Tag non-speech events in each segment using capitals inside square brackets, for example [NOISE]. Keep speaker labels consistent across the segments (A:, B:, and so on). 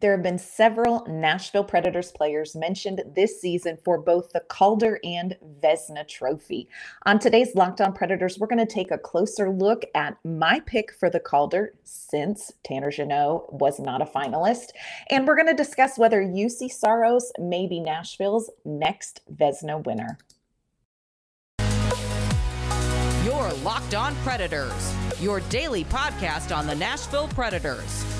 A: There have been several Nashville Predators players mentioned this season for both the Calder and Vezina Trophy. On today's Locked On Predators, we're going to take a closer look at my pick for the Calder since Tanner Jeannot was not a finalist. And we're going to discuss whether Juuse Saros may be Nashville's next Vezina winner.
B: Your Locked On Predators, your daily podcast on the Nashville Predators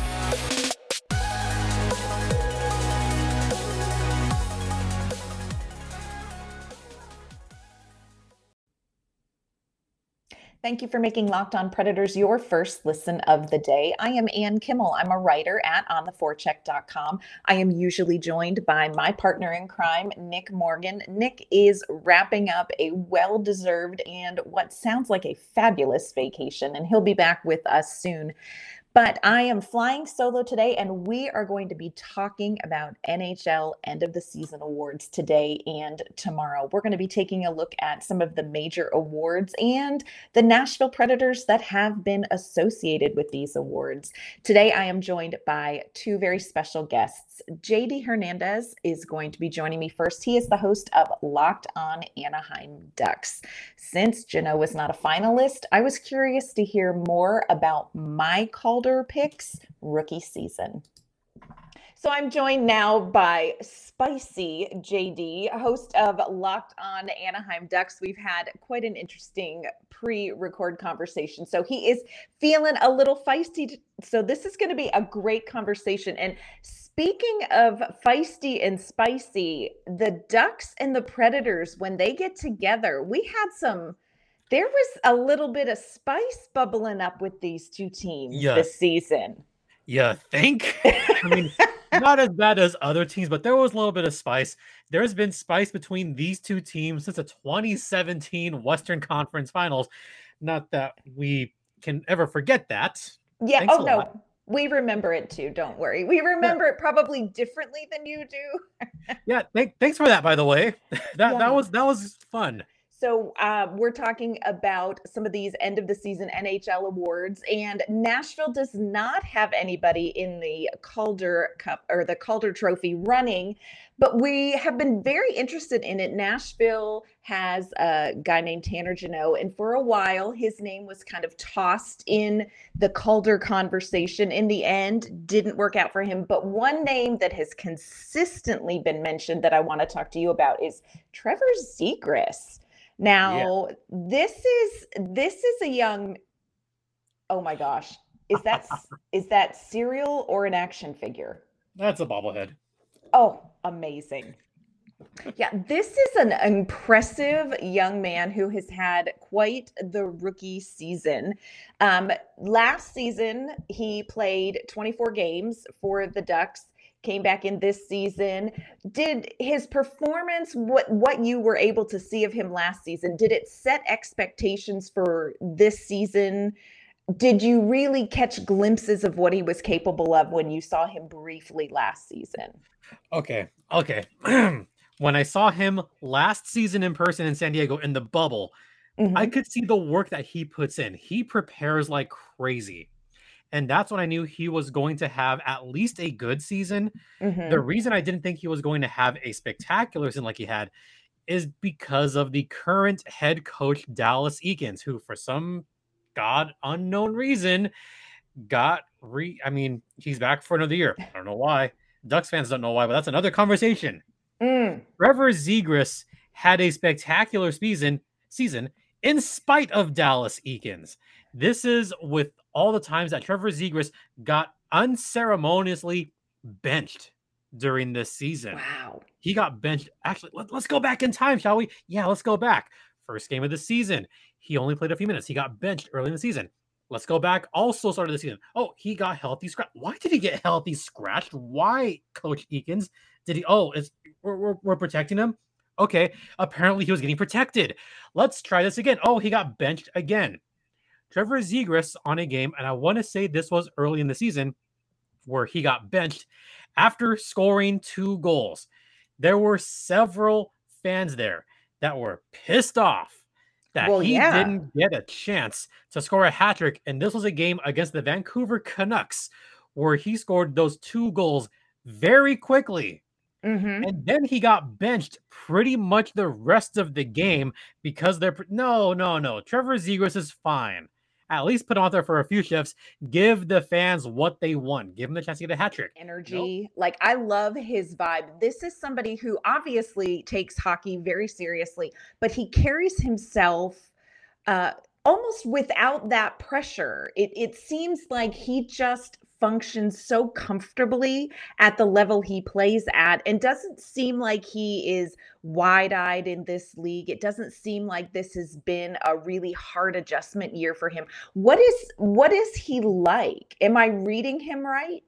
A: Thank you for making Locked On Predators your first listen of the day. I am Ann Kimmel. I'm a writer at ontheforecheck.com. I am usually joined by my partner in crime, Nick Morgan. Nick is wrapping up a well deserved and what sounds like a fabulous vacation, and he'll be back with us soon. But I am flying solo today, and we are going to be talking about NHL end of the season awards today and tomorrow. We're going to be taking a look at some of the major awards and the Nashville Predators that have been associated with these awards. Today, I am joined by two very special guests. JD Hernandez is going to be joining me first. He is the host of Locked On Anaheim Ducks. Since Jeannot was not a finalist, I was curious to hear more about my call Picks rookie season. So I'm joined now by Spicy JD, host of Locked On Anaheim Ducks. We've had quite an interesting pre-record conversation. So he is feeling a little feisty. So this is going to be a great conversation. And speaking of feisty and spicy, the Ducks and the Predators, when they get together, we had some there was a little bit of spice bubbling up with these two teams yeah. this season.
C: Yeah, think. [LAUGHS] I mean, not as bad as other teams, but there was a little bit of spice. There's been spice between these two teams since the 2017 Western Conference Finals. Not that we can ever forget that.
A: Yeah. Thanks oh no, lot. we remember it too. Don't worry. We remember yeah. it probably differently than you do.
C: yeah. Th- thanks for that. By the way, [LAUGHS] that yeah. that was that was fun.
A: So uh, we're talking about some of these end of the season NHL awards, and Nashville does not have anybody in the Calder Cup or the Calder Trophy running, but we have been very interested in it. Nashville has a guy named Tanner Jeannot, and for a while his name was kind of tossed in the Calder conversation. In the end, didn't work out for him. But one name that has consistently been mentioned that I want to talk to you about is Trevor Zegras. Now, yeah. this is this is a young Oh my gosh. Is that [LAUGHS] is that cereal or an action figure?
C: That's a bobblehead.
A: Oh, amazing. Yeah, this is an impressive young man who has had quite the rookie season. Um, last season, he played 24 games for the Ducks came back in this season. Did his performance, what what you were able to see of him last season, did it set expectations for this season? Did you really catch glimpses of what he was capable of when you saw him briefly last season?
C: Okay. Okay. [CLEARS THROAT] when I saw him last season in person in San Diego in the bubble, mm-hmm. I could see the work that he puts in. He prepares like crazy. And that's when I knew he was going to have at least a good season. Mm-hmm. The reason I didn't think he was going to have a spectacular season like he had is because of the current head coach, Dallas Eakins, who, for some god unknown reason, got re. I mean, he's back for another year. I don't know why. Ducks fans don't know why, but that's another conversation. Mm. Trevor Zegras had a spectacular season season in spite of Dallas Eakins. This is with all the times that Trevor Zegras got unceremoniously benched during this season.
A: Wow.
C: He got benched. Actually, let, us go back in time, shall we? Yeah, let's go back. First game of the season. He only played a few minutes. He got benched early in the season. Let's go back. Also started the season. Oh, he got healthy scratched. Why did he get healthy scratched? Why, Coach Eakins? Did he? Oh, it's we're, we're, we're protecting him. Okay. Apparently he was getting protected. Let's try this again. Oh, he got benched again. Trevor Zegras on a game, and I want to say this was early in the season where he got benched after scoring two goals. There were several fans there that were pissed off that
A: Well,
C: he
A: yeah.
C: didn't get a chance to score a hat trick. And this was a game against the Vancouver Canucks where he scored those two goals very quickly.
A: Mhm.
C: And then he got benched pretty much the rest of the game because they're no, no, no. Trevor Zegras is fine. At least put out there for a few shifts. Give the fans what they want. Give them the chance to get a hat trick.
A: energy. Like I love his vibe. This is somebody who obviously takes hockey very seriously, but he carries himself uh almost without that pressure. It it seems like he just functions so comfortably at the level he plays at and doesn't seem like he is wide-eyed in this league. It doesn't seem like this has been a really hard adjustment year for him. What is what is he like? Am I reading him right?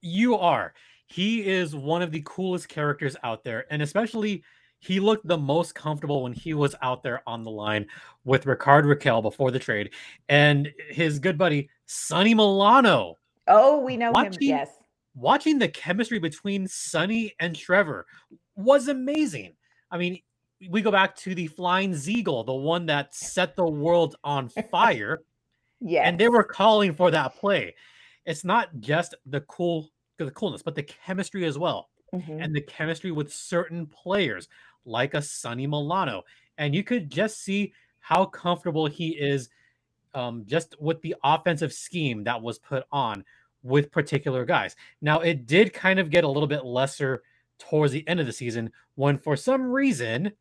C: You are. He is one of the coolest characters out there. And especially, he looked the most comfortable when he was out there on the line with Rickard Rakell before the trade and his good buddy, Sonny Milano.
A: Oh, we know him.
C: Watching-
A: Yes.
C: Watching the chemistry between Sonny and Trevor was amazing. I mean, we go back to the Flying Zeagle, the one that set the world on [LAUGHS] fire.
A: yeah.
C: and they were calling for that play. It's not just the cool, the coolness, but the chemistry as well,
A: Mhm.
C: and the chemistry with certain players like a Sonny Milano, and you could just see how comfortable he is, um, just with the offensive scheme that was put on with particular guys. Now it did kind of get a little bit lesser towards the end of the season when, for some reason,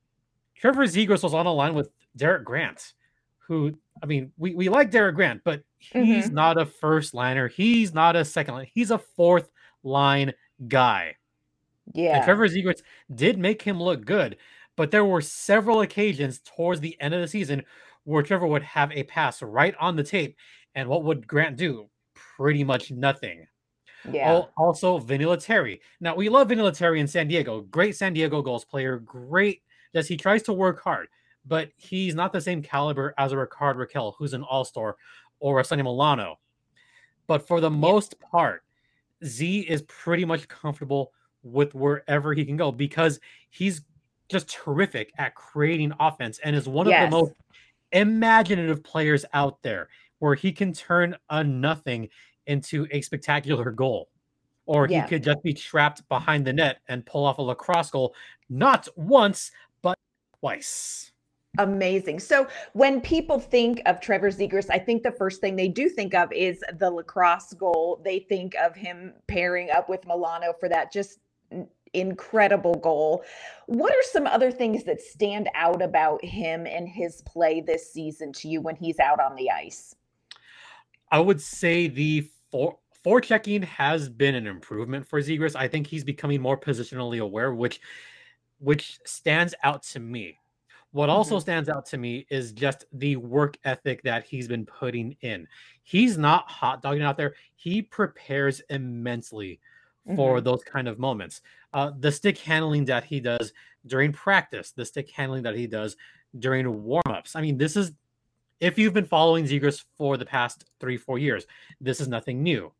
C: Trevor Zegras was on a line with Derek Grant, who I mean, we, we like Derek Grant, but he's mm-hmm. not a first liner. He's not a second line. He's a fourth line guy.
A: yeah.
C: And Trevor Zegras did make him look good, but there were several occasions towards the end of the season where Trevor would have a pass right on the tape. And what would Grant do? Pretty much nothing.
A: yeah.
C: Also, Vinni Lettieri. Now, we love Vinni Lettieri in San Diego. Great San Diego goals player. Great. Just he tries to work hard, but he's not the same caliber as a Rickard Rakell, who's an all star, or a Sonny Milano. But for the most part, Z is pretty much comfortable with wherever he can go because he's just terrific at creating offense and is one
A: Yes.
C: of the most imaginative players out there where he can turn a nothing into a spectacular goal. Or
A: Yeah.
C: he could just be trapped behind the net and pull off a lacrosse goal, not once, but twice.
A: Amazing. So when people think of Trevor Zegras, I think the first thing they do think of is the lacrosse goal. They think of him pairing up with Milano for that just incredible goal. What are some other things that stand out about him and his play this season to you when he's out on the ice?
C: I would say the for for checking has been an improvement for Zegras. I think he's becoming more positionally aware, which which stands out to me. What also
A: Mhm.
C: stands out to me is just the work ethic that he's been putting in. He's not hot dogging out there. He prepares immensely for those kind of moments. Uh, the stick handling that he does during practice, the stick handling that he does during warmups. I mean, this is if you've been following Zegras for the past three, four years, this is nothing new.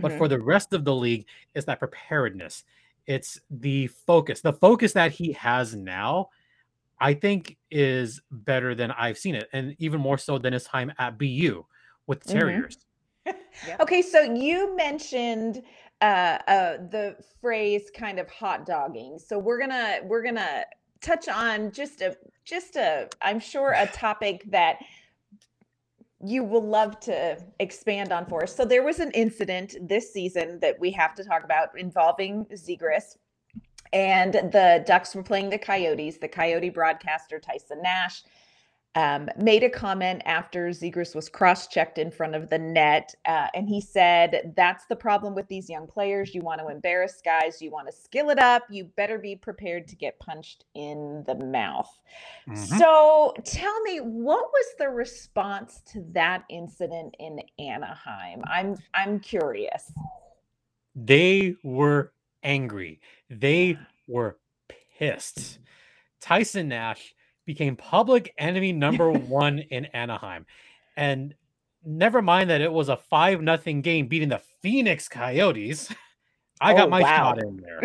C: But
A: Mhm.
C: for the rest of the league, it's that preparedness. It's the focus. The focus that he has now, I think, is better than I've seen it, and even more so than his time at BU with the
A: Mhm.
C: Terriers. [LAUGHS]
A: Okay, so you mentioned uh, uh, the phrase kind of hot dogging. So we're gonna we're gonna touch on just a just a I'm sure a [LAUGHS] topic that you will love to expand on for us. So there was an incident this season that we have to talk about involving Zegras. And the Ducks were playing the Coyotes. The Coyote broadcaster Tyson Nash um, made a comment after Zegras was cross-checked in front of the net, uh, and he said, "That's the problem with these young players. You want to embarrass guys. You want to skill it up. You better be prepared to get punched in the mouth."
C: Mhm.
A: So, tell me, what was the response to that incident in Anaheim? I'm I'm curious.
C: They were angry. They were pissed. Tyson Nash became public enemy number [LAUGHS] one in Anaheim. And never mind that it was a five nothing game beating the Phoenix Coyotes. I got
A: Oh,
C: my
A: wow.
C: shot in there.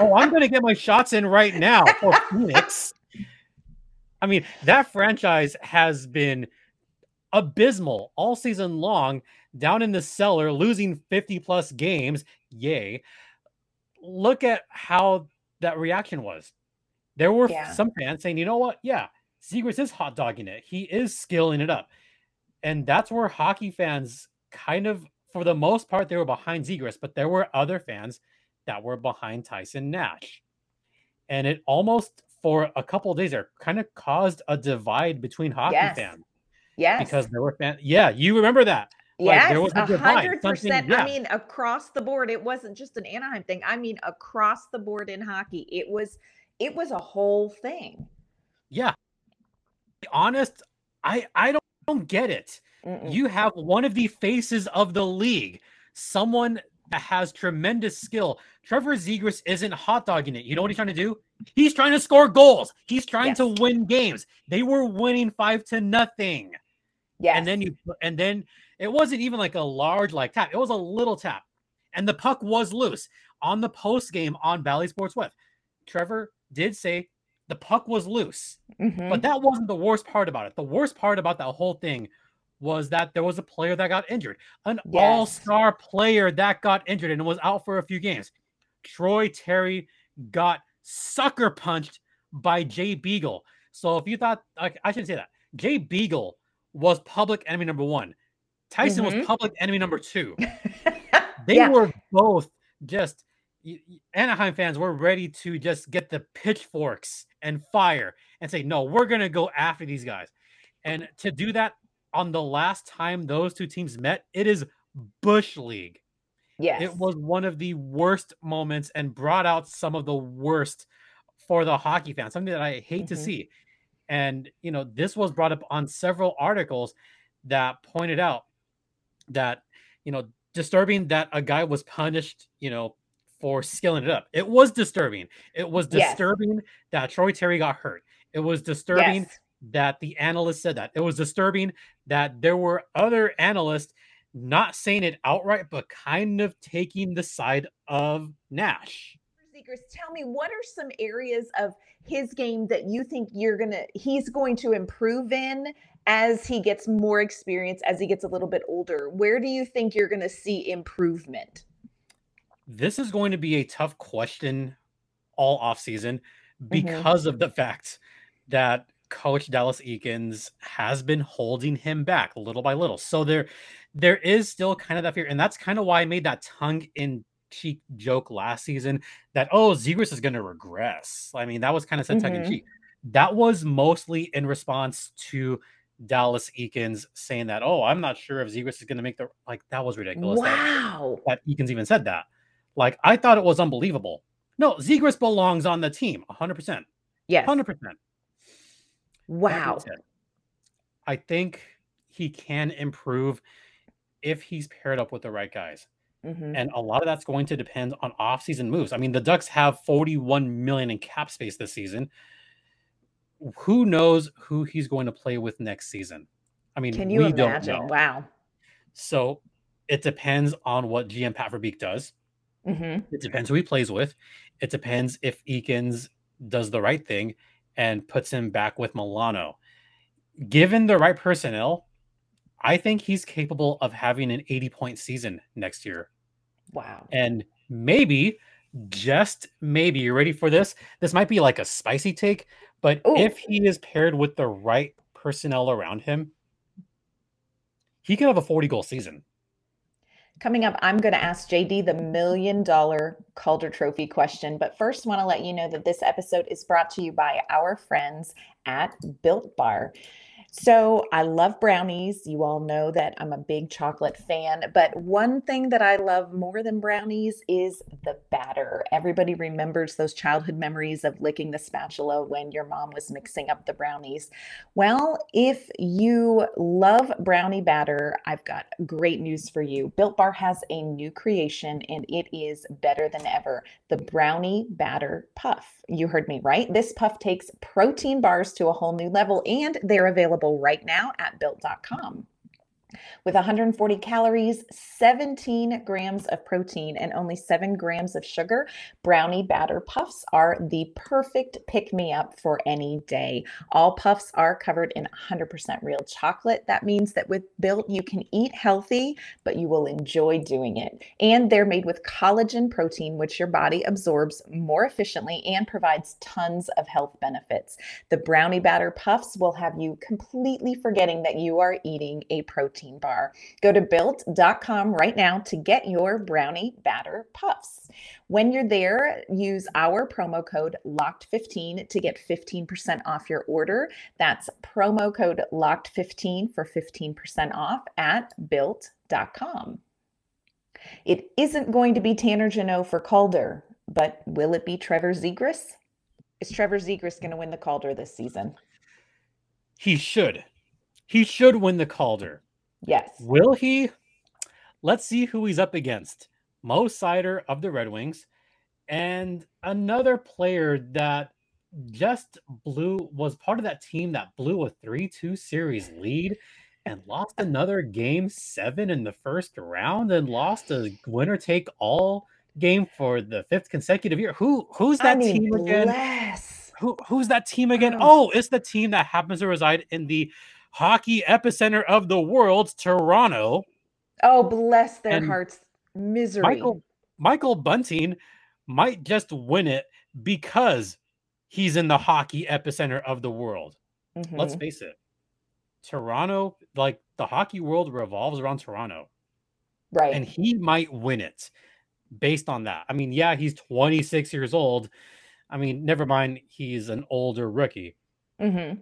C: oh, I'm gonna get my shots in right now for [LAUGHS] Phoenix. I mean, that franchise has been abysmal all season long, down in the cellar, losing 50 plus games. Yay. Look at how that reaction was. There were yeah. some fans saying, you know what? Yeah, Zegras is hot dogging it. He is skilling it up. And that's where hockey fans kind of, for the most part, they were behind Zegras, but there were other fans that were behind Tyson Nash. And it almost, for a couple days there, kind of caused a divide between hockey yes. fans.
A: Yes.
C: Because there were fans. Yeah, you remember that.
A: Yes, a hundred percent. I mean, across the board, it wasn't just an Anaheim thing. I mean, across the board in hockey, it was it was a whole thing.
C: Yeah. Honest, I I don't, don't get it. Mm-mm. You have one of the faces of the league, someone that has tremendous skill. Trevor Zegras isn't hot dogging it. You know what he's trying to do? He's trying to score goals. He's trying yes. to win games. They were winning five to nothing.
A: Yeah.
C: And then you and then it wasn't even like a large like tap. It was a little tap. And the puck was loose on the post game on Bally Sports West. Trevor did say the puck was loose, mm-hmm. but that wasn't the worst part about it. The worst part about that whole thing was that there was a player that got injured, an yes. all star player that got injured and was out for a few games. Troy Terry got sucker punched by Jay Beagle. So if you thought, like, I shouldn't say that, Jay Beagle was public enemy number one. Tyson mm-hmm. was public enemy number two. [LAUGHS] they yeah. were both just Anaheim fans were ready to just get the pitchforks and fire and say, no, we're going to go after these guys. And to do that on the last time those two teams met, it is Bush League.
A: Yes.
C: It was one of the worst moments and brought out some of the worst for the hockey fans, something that I hate mm-hmm. to see. And, you know, this was brought up on several articles that pointed out that, you know, disturbing that a guy was punished, you know, for skilling it up. It was disturbing. It was disturbing yes. that Troy Terry got hurt. It was disturbing yes. that the analyst said that. It was disturbing that there were other analysts not saying it outright, but kind of taking the side of Nash.
A: Tell me what are some areas of his game that you think you're gonna he's going to improve in as he gets more experience, as he gets a little bit older? Where do you think you're gonna see improvement?
C: This is going to be a tough question all off season mm-hmm. because mm-hmm. of the fact that coach Dallas Eakins has been holding him back little by little. So there there is still kind of that fear and that's kind of why I made that tongue in cheek joke last season that oh Zegras is going to regress. I mean, that was kind of said mm-hmm. tongue in mm-hmm. cheek. That was mostly in response to Dallas Eakins saying that, oh, I'm not sure if Zegras is going to make the like that was ridiculous.
A: Wow.
C: That, that Eakins even said that. Like I thought it was unbelievable. No, Zegras belongs on the team 100%.
A: Yes.
C: 100%.
A: Wow.
C: I think he can improve if he's paired up with the right guys. Mm-hmm. And a lot of that's going to depend on off-season moves. I mean, the Ducks have 41 million in cap space this season. Who knows who he's going to play with next season? I mean,
A: can you we imagine? Don't know. Wow.
C: So it depends on what GM Pat Verbeek does.
A: Mm-hmm.
C: It depends who he plays with. It depends if Eakins does the right thing and puts him back with Milano. Given the right personnel, I think he's capable of having an 80 point season next year.
A: Wow.
C: And maybe, just maybe, you ready for this? This might be like a spicy take, but Ooh. if he is paired with the right personnel around him, he could have a 40 goal season.
A: Coming up, I'm going to ask JD the million dollar Calder Trophy question. But first, want to let you know that this episode is brought to you by our friends at Built Bar. So I love brownies. You all know that I'm a big chocolate fan. But one thing that I love more than brownies is the batter. Everybody remembers those childhood memories of licking the spatula when your mom was mixing up the brownies. Well, if you love brownie batter, I've got great news for you. Built Bar has a new creation and it is better than ever the brownie batter puff. You heard me right. This puff takes protein bars to a whole new level and they're available available right now at built.com. With 140 calories, 17 grams of protein, and only 7 grams of sugar, brownie batter puffs are the perfect pick me up for any day. All puffs are covered in 100% real chocolate. That means that with Built, you can eat healthy, but you will enjoy doing it. And they're made with collagen protein, which your body absorbs more efficiently and provides tons of health benefits. The brownie batter puffs will have you completely forgetting that you are eating a protein protein bar. Go to built.com right now to get your brownie batter puffs. When you're there, use our promo code LOCKED15 to get 15% off your order. That's promo code LOCKED15 for 15% off at built.com. It isn't going to be Tanner Jeannot for Calder, but will it be Trevor Zegras? Is Trevor Zegras going to win the Calder this season?
C: He should. He should win the Calder.
A: Yes.
C: Will he? Let's see who he's up against. Mo Seider of the Red Wings and another player that just blew was part of that team that blew a 3-2 series lead and lost another game 7 in the first round and lost a winner take all game for the fifth consecutive year. Who who's that I mean, team again?
A: Bless.
C: Who who's that team again? Oh, it's the team that happens to reside in the hockey epicenter of the world, Toronto.
A: Oh, bless their and hearts. Misery.
C: Michael, Michael Bunting might just win it because he's in the hockey epicenter of the world. Mm-hmm. Let's face it. Toronto, like the hockey world revolves around Toronto.
A: Right.
C: And he might win it based on that. I mean, yeah, he's 26 years old. I mean, never mind, he's an older rookie.
A: Mm-hmm.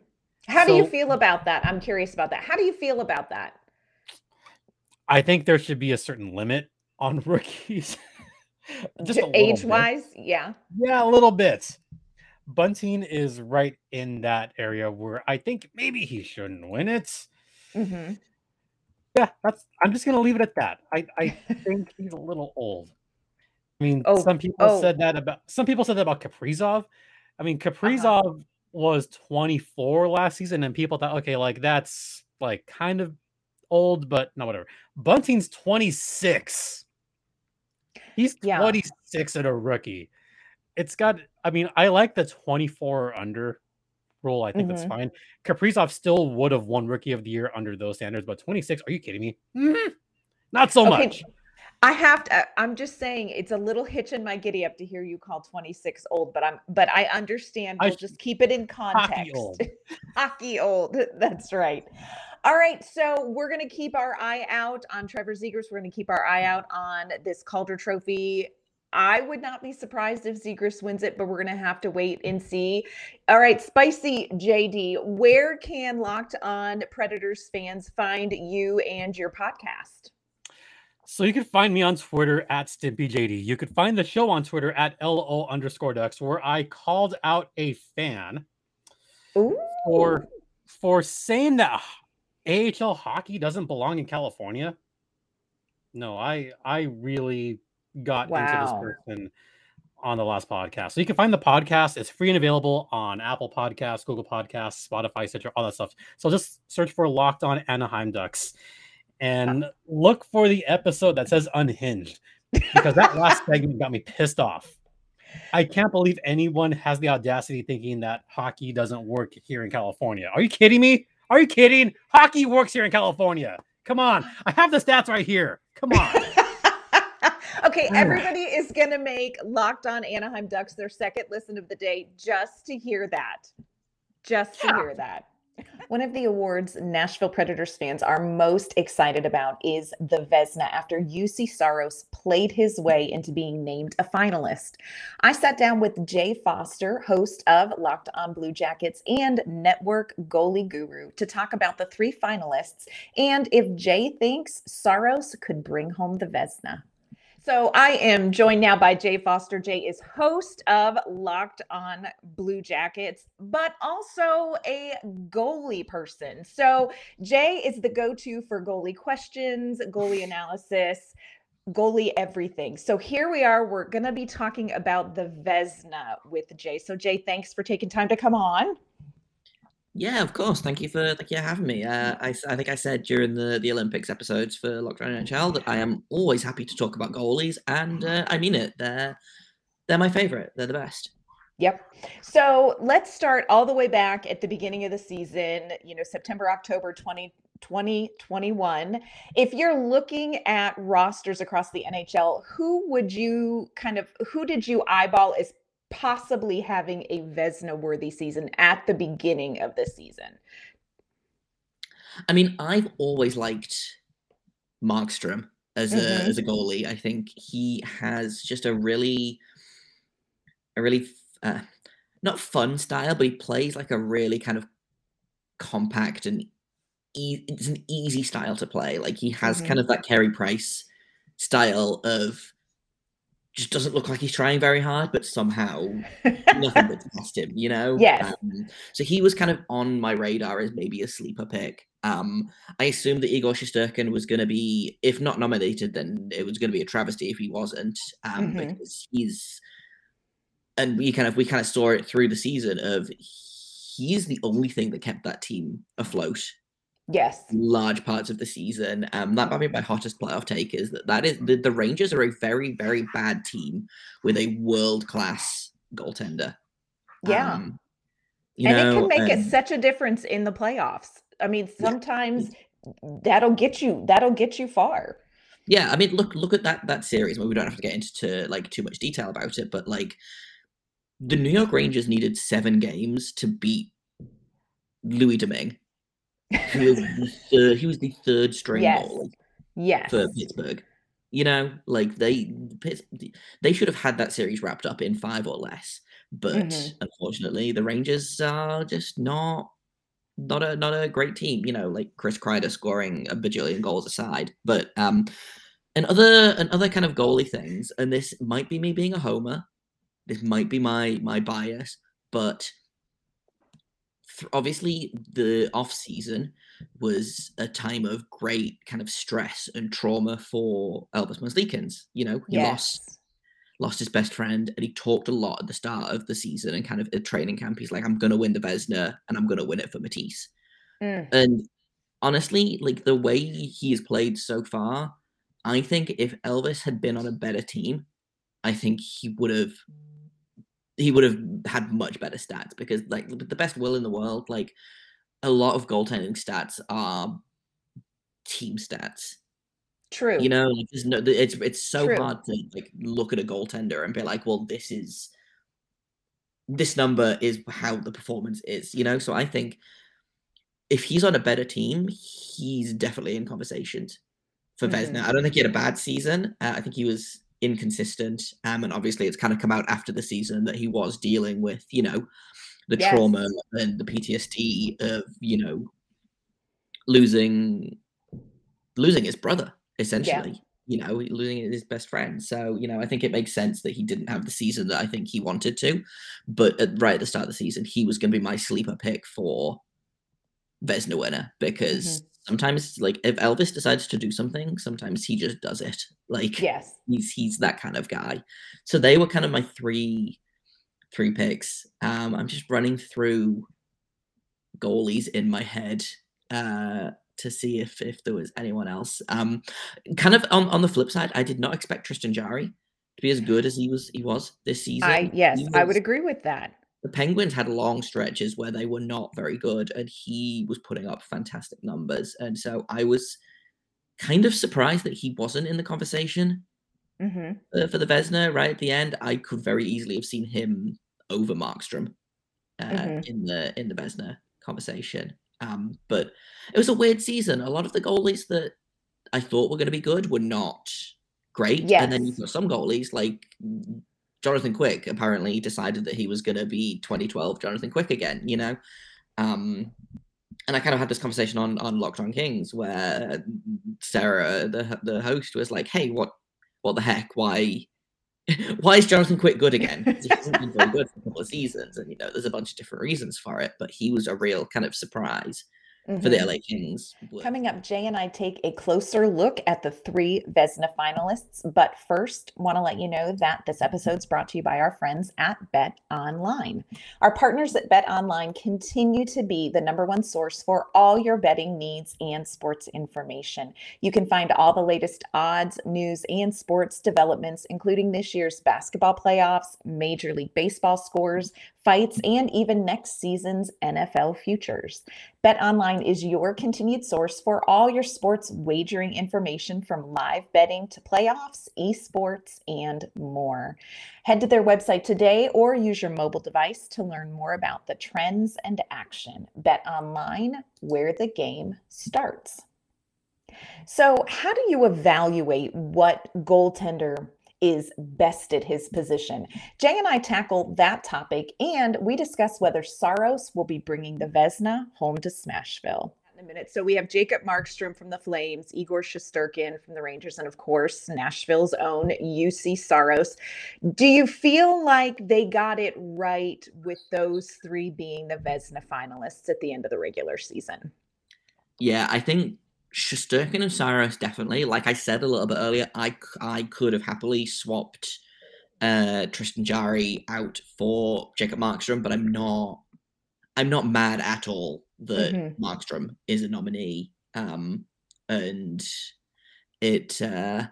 A: How so, do you feel about that? I'm curious about that. How do you feel about that?
C: I think there should be a certain limit on [LAUGHS] rookies.
A: Just age wise, yeah.
C: Yeah, a little bit. Bunting is right in that area where I think maybe he shouldn't win it. Mm-hmm. Yeah, that's. I'm just gonna leave it at that. I I think he's a little old. I mean, oh, some people oh. said that about some people said that about Kaprizov. I mean, uh-huh. Kaprizov uh-huh was 24 last season, and people thought, okay, like that's like kind of old, but no, whatever. Bunting's 26. He's yeah. 26 at a rookie. It's got, I mean, I like the 24 under rule. I think mm-hmm. that's fine. Kaprizov still would have won rookie of the year under those standards, but 26, are you kidding me? Mm-hmm. Not so okay. much.
A: I have to. Uh, I'm just saying it's a little hitch in my giddy up to hear you call 26 old, but I'm. But I understand. We'll I, just keep it in context. [LAUGHS] Hockey old. hockey [LAUGHS] old. That's right. All right, so we're going to keep our eye out on Trevor Zegras. We're going to keep our eye out on this Calder Trophy. I would not be surprised if Zegras wins it, but we're going to have to wait and see. All right, Spicy JD, where can Locked On Predators fans find you and your podcast?
C: So you can find me on Twitter at StimpyJD. You could find the show on Twitter at LO underscore ducks, where I called out a fan Ooh. for for saying that AHL hockey doesn't belong in California. No, I I really got wow. into this person on the last podcast. So you can find the podcast. It's free and available on Apple Podcasts, Google Podcasts, Spotify, Stitcher, all that stuff. So just search for Locked On Anaheim Ducks and look for the episode that says unhinged because that last [LAUGHS] segment got me pissed off. I can't believe anyone has the audacity thinking that hockey doesn't work here in California. Are you kidding me? Are you kidding? Hockey works here in California. Come on. I have the stats right here. Come on. [LAUGHS]
A: okay, everybody is going to make Locked On Anaheim Ducks their second listen of the day just to hear that. Just to yeah. hear that. One of the awards Nashville Predators fans are most excited about is the Vezina after Juuse Saros played his way into being named a finalist. I sat down with Jay Foster, host of Locked on Blue Jackets and Network Goalie Guru, to talk about the three finalists and if Jay thinks Saros could bring home the Vezina. So I am joined now by Jay Foster. Jay is host of Locked on Blue Jackets, but also a goalie person. So Jay is the go-to for goalie questions, goalie analysis, goalie everything. So here we are. We're going to be talking about the Vezina with Jay. So Jay, thanks for taking time to come on.
D: Yeah, of course. Thank you for thank you for having me. Uh, I, I think I said during the, the Olympics episodes for Locked On NHL that I am always happy to talk about goalies, and uh, I mean it. They're they're my favorite. They're the best.
A: Yep. So let's start all the way back at the beginning of the season, you know, September, October 20, 2021. If you're looking at rosters across the NHL, who would you kind of, who did you eyeball as possibly having a Vezina worthy season at the beginning of the season?
D: I mean, I've always liked Markstrom as a mm-hmm. as a goalie. I think he has just a really a really uh, not fun style, but he plays like a really kind of compact and e- it's an easy style to play. Like he has mm-hmm. kind of that Carey Price style of just doesn't look like he's trying very hard, but somehow nothing gets [LAUGHS] past him, you know?
A: Yes.
D: Um, so he was kind of on my radar as maybe a sleeper pick. Um, I assumed that Igor Shesterkin was going to be, if not nominated, then it was going to be a travesty if he wasn't, um, mm-hmm. because he's, and we kind of we kind of saw it through the season of he's the only thing that kept that team afloat
A: Yes.
D: Large parts of the season. Um, that might be my hottest playoff take is that that is the, the Rangers are a very, very bad team with a world class goaltender.
A: Yeah. Um, and know, it can make it such a difference in the playoffs. I mean, sometimes yeah. that'll get you that'll get you far.
D: Yeah, I mean, look look at that that series. Well, we don't have to get into like too much detail about it, but like the New York Rangers needed seven games to beat Louis Domingue he was the third, he was the third string yes.
A: yes.
D: for Pittsburgh. You know, like they they should have had that series wrapped up in five or less, but mm-hmm. unfortunately, the Rangers are just not not a not a great team. You know, like Chris Kreider scoring a bajillion goals aside, but um, and other and other kind of goalie things. And this might be me being a homer. This might be my my bias, but obviously the off season was a time of great kind of stress and trauma for Elvis Merzlikins. You know, he yes. lost lost his best friend, and he talked a lot at the start of the season and kind of at training camp. He's like, "I'm going to win the Vezina and I'm going to win it for Matiss." Mm. And honestly, like the way he has played so far, I think if Elvis had been on a better team, I think he would have he would have had much better stats because like with the best will in the world, like a lot of goaltending stats are team stats.
A: True.
D: You know, like there's no it's it's so True. hard to like look at a goaltender and be like, well, this is this number is how the performance is, you know? So I think if he's on a better team, he's definitely in conversations for mm-hmm. Vezina. I don't think he had a bad season. Uh, I think he was inconsistent. Um, and obviously, it's kind of come out after the season that he was dealing with, you know, the yes. trauma and the PTSD of, you know, losing losing his brother essentially. Yeah. You know, losing his best friend. So, you know, I think it makes sense that he didn't have the season that I think he wanted to. But at, right at the start of the season, he was going to be my sleeper pick for Vezina winner because mm-hmm sometimes like if Elvis decides to do something, sometimes he just does it. Like
A: yes,
D: he's he's that kind of guy. So they were kind of my three three picks. Um, I'm just running through goalies in my head uh, to see if if there was anyone else. Um, kind of on, on the flip side, I did not expect Tristan Jarry to be as good as he was he was this season.
A: I yes, was, I would agree with that
D: the Penguins had long stretches where they were not very good, and he was putting up fantastic numbers. And so I was kind of surprised that he wasn't in the conversation mm-hmm. uh, for the Vezina right at the end. I could very easily have seen him over Markstrom uh, mm-hmm. in the in the Vezina conversation. Um, but it was a weird season. A lot of the goalies that I thought were going to be good were not great, yes. and then you've got some goalies like Jonathan Quick apparently decided that he was going to be 2012 Jonathan Quick again, you know? Um, and I kind of had this conversation on on Locked On Kings where Sarah, the the host, was like, "Hey, what what the heck? Why [LAUGHS] why is Jonathan Quick good again? [LAUGHS] He hasn't been very good for a couple of seasons, and you know, there's a bunch of different reasons for it. But he was a real kind of surprise mm-hmm. for the mm-hmm. LA Kings.
A: Coming up, Jay and I take a closer look at the three Vezina finalists. But first, want to let you know that this episode is brought to you by our friends at Bet Online. Our partners at Bet Online continue to be the number one source for all your betting needs and sports information. You can find all the latest odds, news, and sports developments, including this year's basketball playoffs, Major League Baseball scores, fights, and even next season's NFL futures. Bet Online is your continued source for all your sports wagering information from live betting to playoffs, esports, and more. Head to their website today or use your mobile device to learn more about the trends and action. Bet Online, where the game starts. So, how do you evaluate what goaltender is best at his position. Jay and I tackle that topic, and we discuss whether Saros will be bringing the Vezina home to Smashville. In a minute. So we have Jacob Markstrom from the Flames, Igor Shesterkin from the Rangers, and of course, Nashville's own Juuse Saros. Do you feel like they got it right with those three being the Vezina finalists at the end of the regular season?
D: Yeah, I think Shesterkin and Saros definitely. Like I said a little bit earlier, I I could have happily swapped uh, Tristan Jarry out for Jacob Markstrom, but I'm not. I'm not mad at all that mm-hmm. Markstrom is a nominee, um, and it uh,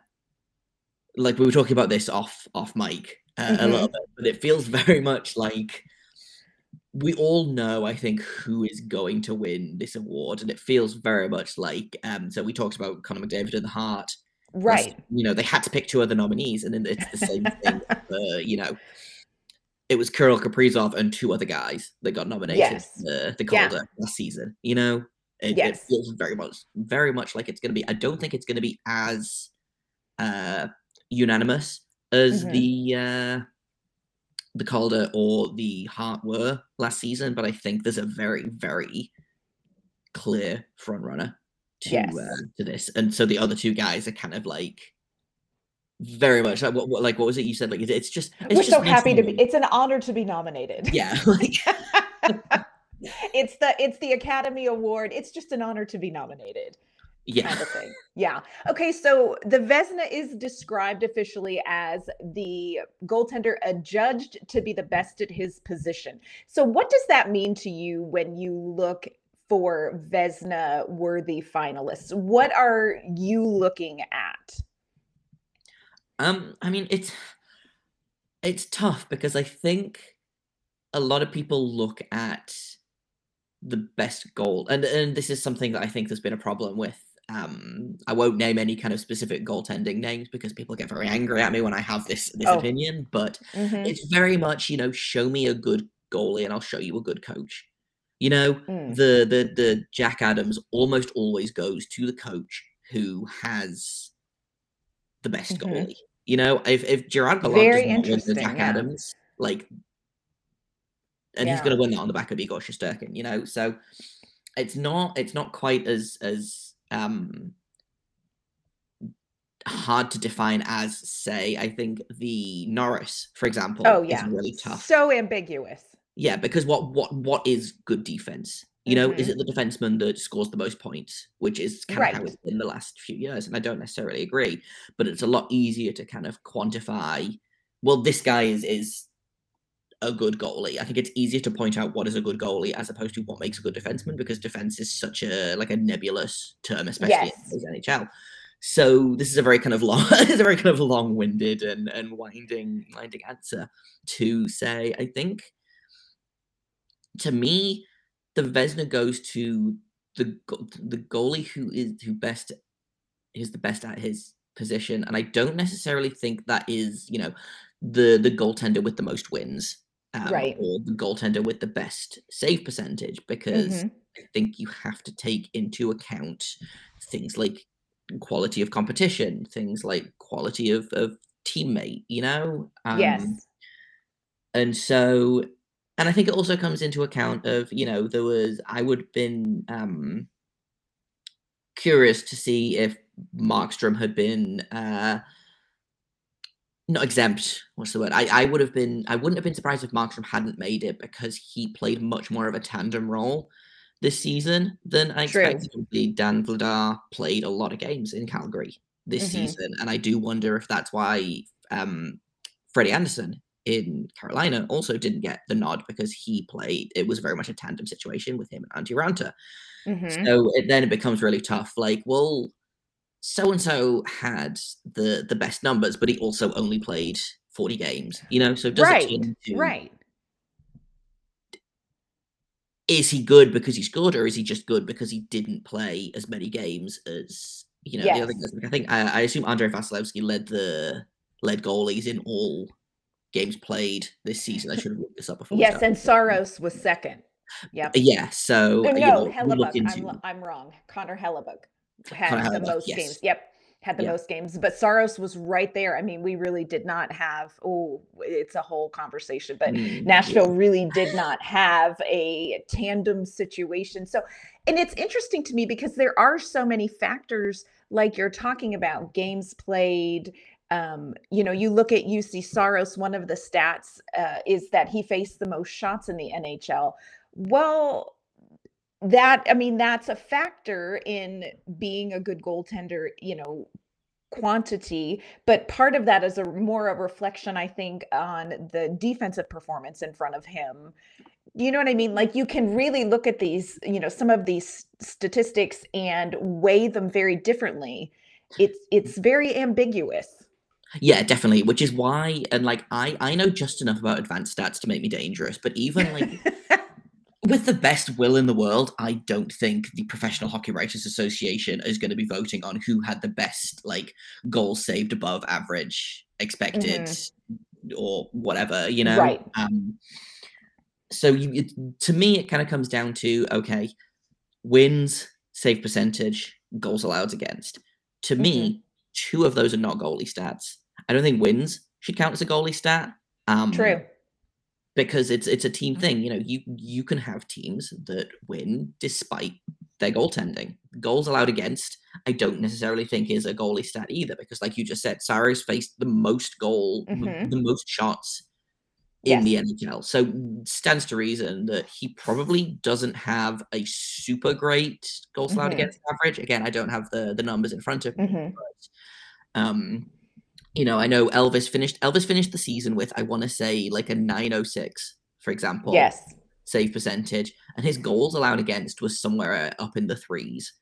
D: like we were talking about this off off mic uh, mm-hmm. a little bit, but it feels [LAUGHS] very much like we all know, I think, who is going to win this award, and it feels very much like. Um, so we talked about Connor McDavid and the Hart,
A: right?
D: You know, they had to pick two other nominees, and then it's the same thing. [LAUGHS] For, you know, it was Kirill Kaprizov and two other guys that got nominated yes. uh, the Calder yeah. last season. You know, it, yes. it, feels very much, very much like it's going to be. I don't think it's going to be as uh, unanimous as mm-hmm. the. Uh, the Calder or the Hart were last season, but I think there's a very, very clear front runner to yes. uh, to this, and so the other two guys are kind of like very much like what, what like what was it you said? Like it's just it's
A: we're
D: just
A: so happy to be it's an honor to be nominated.
D: Yeah [LAUGHS] like
A: it's the it's the academy award. It's just an honor to be nominated
D: yeah.
A: kind of. Yeah. Okay. So the Vezina is described officially as the goaltender adjudged to be the best at his position. So what does that mean to you when you look for Vezina worthy finalists? What are you looking at?
D: Um, I mean, it's it's tough because I think a lot of people look at the best goal and and this is something that I think there's been a problem with um, I won't name any kind of specific goaltending names because people get very angry at me when I have this this oh. opinion. But mm-hmm. it's very much, you know, show me a good goalie and I'll show you a good coach. You know, mm. the the the Jack Adams almost always goes to the coach who has the best mm-hmm. goalie. You know, if if Gerard Gallant does not win the Jack yeah. Adams, like, and yeah. he's going to win that on the back of Igor Shesterkin. You know, so it's not it's not quite as as um, hard to define as say i think the norris for example
A: oh yeah.
D: is really tough.
A: So ambiguous.
D: Yeah because what what what is good defense? You know mm-hmm. is it the defenseman that scores the most points which is kind right. of how it's been the last few years? And i don't necessarily agree but it's a lot easier to kind of quantify well this guy is is a good goalie. I think it's easier to point out what is a good goalie as opposed to what makes a good defenseman because defense is such a like a nebulous term, especially yes. in the NHL. So this is a very kind of long, [LAUGHS] it's a very kind of long-winded and and winding winding answer to say. I think to me, the Vezina goes to the the goalie who is who best is the best at his position, and I don't necessarily think that is you know the the goaltender with the most wins um,
A: right.
D: or the goaltender with the best save percentage because mm-hmm. I think you have to take into account things like quality of competition, things like quality of, of teammate, you know?
A: Um, yes.
D: And so, and I think it also comes into account of, you know, there was, I would have been um, curious to see if Markstrom had been. Uh, not exempt. What's the word? I, I would have been I wouldn't have been surprised if Markstrom hadn't made it because he played much more of a tandem role this season than I True. expected. Dan Vladar played a lot of games in Calgary this mm-hmm. season, and I do wonder if that's why um, Freddie Andersen in Carolina also didn't get the nod because he played. It was very much a tandem situation with him and Antti Raanta. Mm-hmm. So it, then it becomes really tough. Like, well, so and so had the the best numbers, but he also only played forty games. You know, so does
A: right,
D: it
A: to, right?
D: Is he good because he's good, or is he just good because he didn't play as many games as you know yes. the other guys? I think I, I assume Andrei Vasilevskiy led the led goalies in all games played this season. I should have looked this up before.
A: Yes, and Saros was second. Yeah.
D: Yeah. So oh,
A: no, no Hellebuyck. Into... I'm, I'm wrong. Connor Hellebuyck had the most yes. games. Yep. Had the most games, but Saros was right there. I mean, we really did not have. Oh, it's a whole conversation, but mm, Nashville yeah. really did not have a tandem situation. So, and it's interesting to me because there are so many factors, like you're talking about games played, um, you know, you look at Juuse Saros, one of the stats uh, is that he faced the most shots in the NHL. Well, that, I mean, that's a factor in being a good goaltender, you know, quantity, but part of that is a more a reflection, I think, on the defensive performance in front of him. You know what I mean? Like you can really look at these, you know, some of these statistics and weigh them very differently. It's it's very ambiguous.
D: Yeah, definitely. Which is why, and like I, I know just enough about advanced stats to make me dangerous. But even like [LAUGHS] with the best will in the world, I don't think the Professional Hockey Writers Association is going to be voting on who had the best like goals saved above average expected mm-hmm. or whatever. You know,
A: right?
D: Um, so you, it, to me, it kind of comes down to okay, wins, save percentage, goals allowed against. To mm-hmm. me, two of those are not goalie stats. I don't think wins should count as a goalie stat.
A: Um, True.
D: Because it's it's a team thing. You know, you you can have teams that win despite their goaltending. Goals allowed against, I don't necessarily think is a goalie stat either, because like you just said, Saros faced the most goal, mm-hmm. the most shots in yes. the NHL. So stands to reason that he probably doesn't have a super great goals allowed mm-hmm. against average. Again, I don't have the the numbers in front of me, mm-hmm. but um, you know, I know Elvis finished Elvis finished the season with I want to say like a 906, for example.
A: Yes.
D: Save percentage, and his goals allowed against was somewhere uh, up in the threes.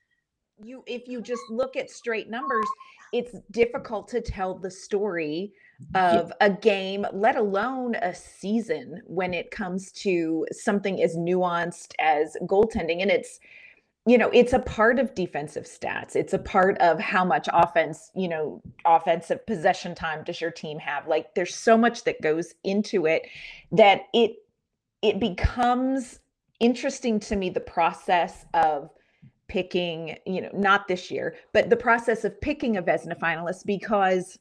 A: You, if you just look at straight numbers, it's difficult to tell the story of yeah. a game, let alone a season, when it comes to something as nuanced as goaltending. And it's you know it's a part of defensive stats. It's a part of how much offense you know offensive possession time does your team have? Like there's so much that goes into it that it it becomes interesting to me the process of picking you know not this year but the process of picking a Vezina finalist because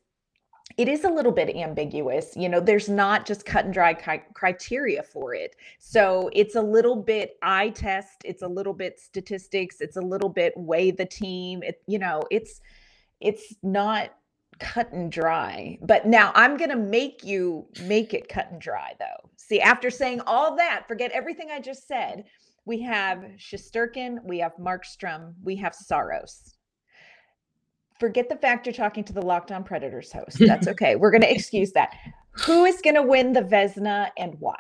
A: it is a little bit ambiguous. You know, there's not just cut and dry criteria for it. So it's a little bit eye test, it's a little bit statistics, it's a little bit weigh the team. It, you know, it's it's not cut and dry. But now I'm going to make you make it cut and dry though. See, after saying all that, forget everything I just said. We have Shesterkin, we have Markstrom, we have Saros forget the fact you're talking to the Locked On Predators host. That's [LAUGHS] okay. We're going to excuse that. Who is going to win the Vezina and why?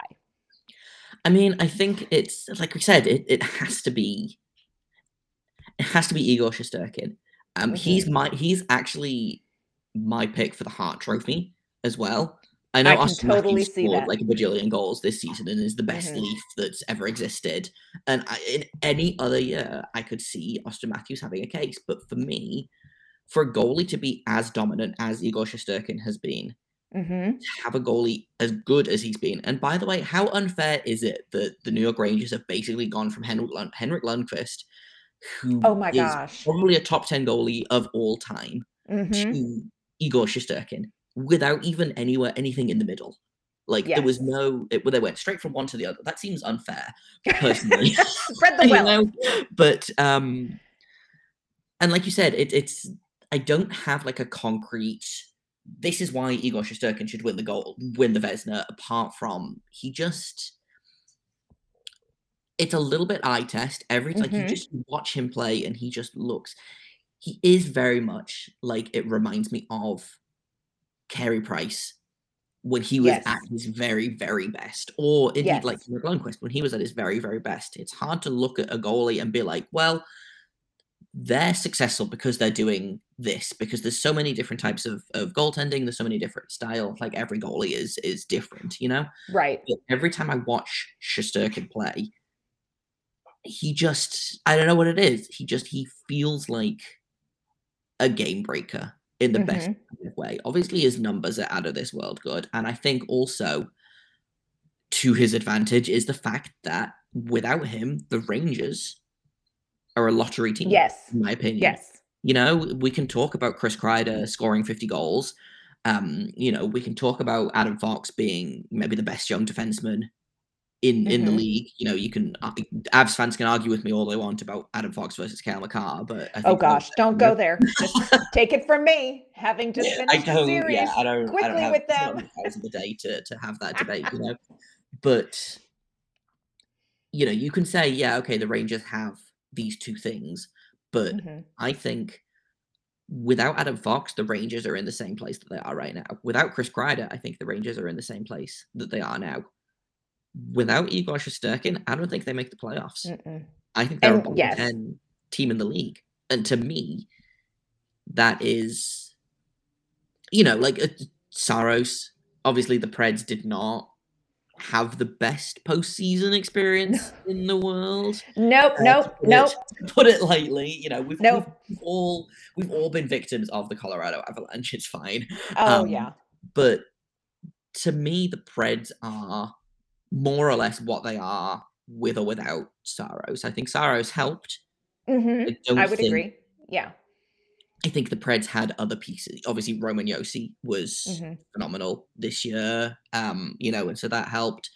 D: I mean, I think it's like we said, it, it has to be it has to be Igor Shesterkin. Um, mm-hmm. he's my he's actually my pick for the Hart Trophy as well. I know
A: I Austin totally Matthews scored
D: like a bajillion goals this season and is the best mm-hmm. Leaf that's ever existed. And I, in any other year, I could see Austin Matthews having a case. But for me, for a goalie to be as dominant as Igor Shesterkin has been, mm-hmm. have a goalie as good as he's been. And by the way, how unfair is it that the New York Rangers have basically gone from Henrik, Lund- Henrik Lundqvist, who
A: oh my gosh,
D: probably a top 10 goalie of all time, mm-hmm. to Igor Shesterkin without even anywhere anything in the middle. Like yes. there was no, it, well, they went straight from one to the other. That seems unfair, personally. [LAUGHS]
A: Spread the [LAUGHS] wealth.
D: know? But um, and like you said, it, it's I don't have like a concrete. This is why Igor Shesterkin should win the goal, win the Vezina. Apart from he just it's a little bit eye test. Every like you
A: Mhm.
D: just watch him play and he just looks he is very much like it reminds me of Carey Price when he was
A: Yes.
D: at his very, very best. Or indeed like
A: Yes.
D: Henrik Lundqvist when he was at his very, very best. It's hard to look at a goalie and be like, well, they're successful because they're doing this because there's so many different types of, of goaltending there's so many different styles like every goalie is is different you know
A: Right.
D: but every time I watch Shesterkin play, he just I don't know what it is. He just he feels like a game breaker in the best
A: Mhm.
D: kind of way. Obviously his numbers are out of this world good. And I think also to his advantage is the fact that without him, the Rangers are a lottery team.
A: Yes.
D: In my opinion.
A: Yes.
D: You know, we can talk about Chris Kreider scoring 50 goals. Um, you know, we can talk about Adam Fox being maybe the best young defenseman in in the
A: Mhm.
D: league. You know, you can uh, Avs fans can argue with me all they want about Adam Fox versus Cale Makar, but I
A: Oh gosh, don't go there. Just [LAUGHS] take it from me, having just
D: I
A: finished the series
D: yeah, I don't, I
A: quickly
D: don't have
A: with them.
D: in the day to to have that debate, you know. [LAUGHS] But you know, you can say, yeah, okay, the Rangers have these two things, but
A: Mhm.
D: I think without Adam Fox, the Rangers are in the same place that they are right now. Without Chris Kreider, I think the Rangers are in the same place that they are now. Without Igor Shesterkin, I don't think they make the playoffs.
A: Mm-mm.
D: I think they're a
A: And
D: bottom
A: yes.
D: 10 team in the league. And to me, that is, you know, like uh, Saros, obviously the Preds did not have the best postseason experience [LAUGHS] in the world.
A: Nope,
D: Uh,
A: nope,
D: put it-
A: nope. [LAUGHS]
D: to put it lightly, you know, we've,
A: Nope.
D: we've, all we've all been victims of the Colorado Avalanche. It's fine,
A: Oh
D: um,
A: yeah.
D: but to me, the Preds are more or less what they are with or without Saros. I think Saros helped.
A: hmm
D: I
A: I would agree. Yeah.
D: I think the Preds had other pieces. Obviously, Roman Josi was
A: hmm
D: phenomenal this year. Um, you know, and so that helped.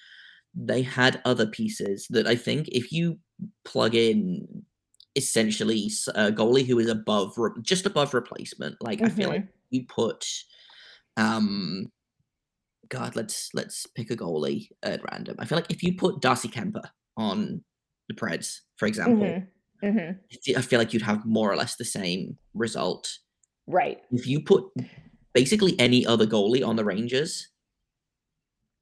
D: They had other pieces that I think if you plug in essentially a goalie who is above re- just above replacement, like I feel like you put um God, let's let's pick a goalie at random. I feel like if you put Darcy Kuemper on the Preds, for example,
A: hmm hmm
D: I feel like you'd have more or less the same result.
A: Right.
D: If you put basically any other goalie on the Rangers,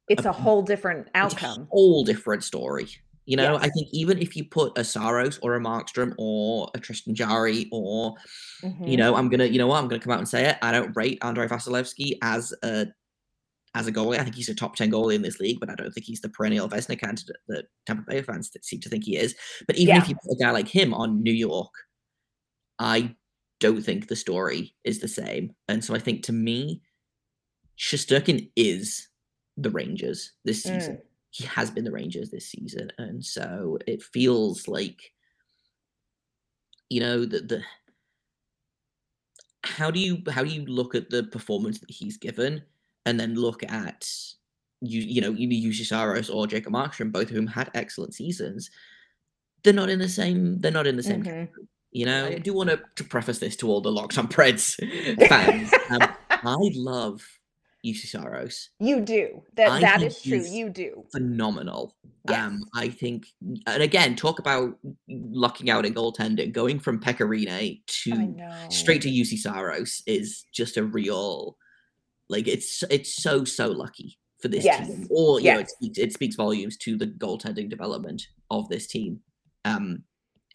A: It's a whole different
D: it's a
A: outcome.
D: whole different story. You know, I think even if you put a Saros or a Markstrom or a Tristan Jarry or
A: Mhm.
D: you know, I'm gonna, you know what, I'm gonna come out and say it. I don't rate Andrei Vasilevskiy as a as a goalie. I think he's a top ten goalie in this league, but I don't think he's the perennial Vezina candidate that Tampa Bay fans that seem to think he is. But even if you put a guy like him on New York, I don't think the story is the same. And so I think to me, Shesterkin is the Rangers this season.
A: Mm.
D: He has been the Rangers this season, and so it feels like, you know, the the how do you how do you look at the performance that he's given, and then look at you you know either Juuse Saros or Jacob Markstrom, both of whom had excellent seasons. They're not in the same. They're not in the same.
A: Mhm.
D: category, You know, I do want to, to preface this to all the Locked on Preds [LAUGHS] fans. Um, [LAUGHS] I love Juuse Saros.
A: you do. That
D: I
A: that
D: think
A: is true. You do.
D: phenomenal.
A: Yes.
D: Um, I think, and again, talk about lucking out in goaltending. Going from Pekka
A: Rinne
D: to straight to Juuse Saros is just a real, like it's it's so so lucky for this
A: Yes.
D: team. Or you know, it speaks, it speaks volumes to the goaltending development of this team. Um,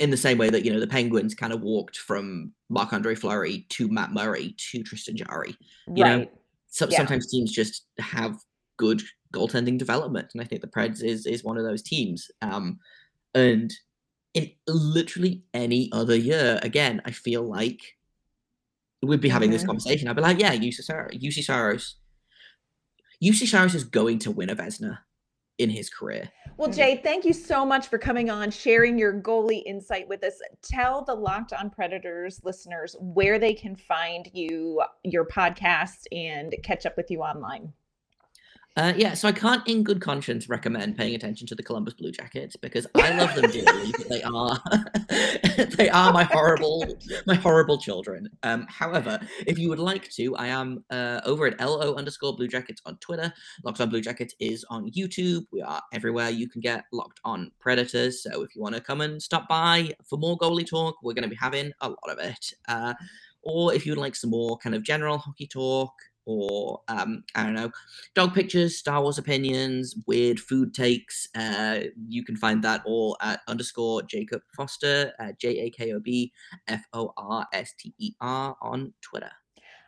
D: in the same way that you know the Penguins kind of walked from Marc Andre Fleury to Matt Murray to Tristan Jarry you know, so,
A: Yeah.
D: sometimes teams just have good goaltending development, and I think the Preds is is one of those teams. Um, and in literally any other year, again, I feel like we'd be having this
A: Mhm.
D: conversation. I'd be like, yeah, Juuse Saros, Juuse Saros, Juuse Saros is going to win a Vezina in his career.
A: Well. Jay, thank you so much for coming on, sharing your goalie insight with us. Tell the Locked On Predators listeners where they can find you, your podcast, and catch up with you online.
D: Uh, yeah, so I can't, in good conscience, recommend paying attention to the Columbus Blue Jackets because I love them dearly. but they are [LAUGHS] they are my horrible my horrible children. Um, however, if you would like to, I am uh, over at lo underscore Blue Jackets on Twitter. Locked on Blue Jackets is on YouTube. We are everywhere you can get Locked on Predators. So if you want to come and stop by for more goalie talk, we're going to be having a lot of it. Uh, or if you'd like some more kind of general hockey talk, or um, I don't know, dog pictures, Star Wars opinions, weird food takes. Uh, you can find that all at underscore Jakob Forster, uh, J A K O B F O R S T E R on Twitter.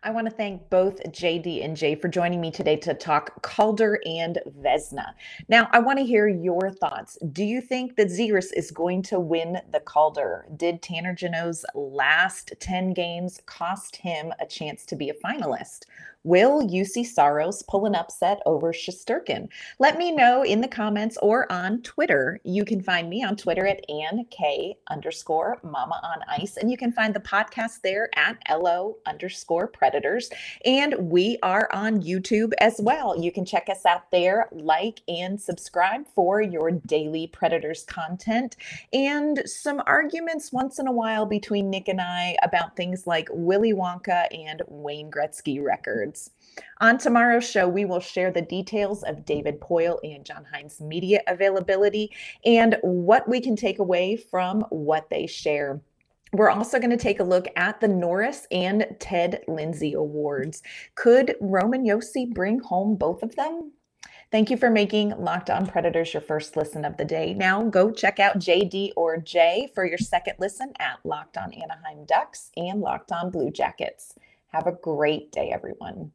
A: I want to thank both JD and Jay for joining me today to talk Calder and Vezina. Now, I want to hear your thoughts. Do you think that Zegras is going to win the Calder? Did Tanner Jeannot's last 10 games cost him a chance to be a finalist? Will Juuse Saros pull an upset over Shesterkin? Let me know in the comments or on Twitter. You can find me on Twitter at Ann K underscore Mama on Ice, and you can find the podcast there at LO underscore Predators. And we are on YouTube as well. You can check us out there, like and subscribe for your daily Predators content and some arguments once in a while between Nick and I about things like Willy Wonka and Wayne Gretzky records. On tomorrow's show, we will share the details of David Poile and John Hynes' media availability and what we can take away from what they share. We're also going to take a look at the Norris and Ted Lindsay Awards. Could Roman Josi bring home both of them? Thank you for making Locked On Predators your first listen of the day. Now go check out JD or J for your second listen at Locked On Anaheim Ducks and Locked On Blue Jackets. Have a great day, everyone.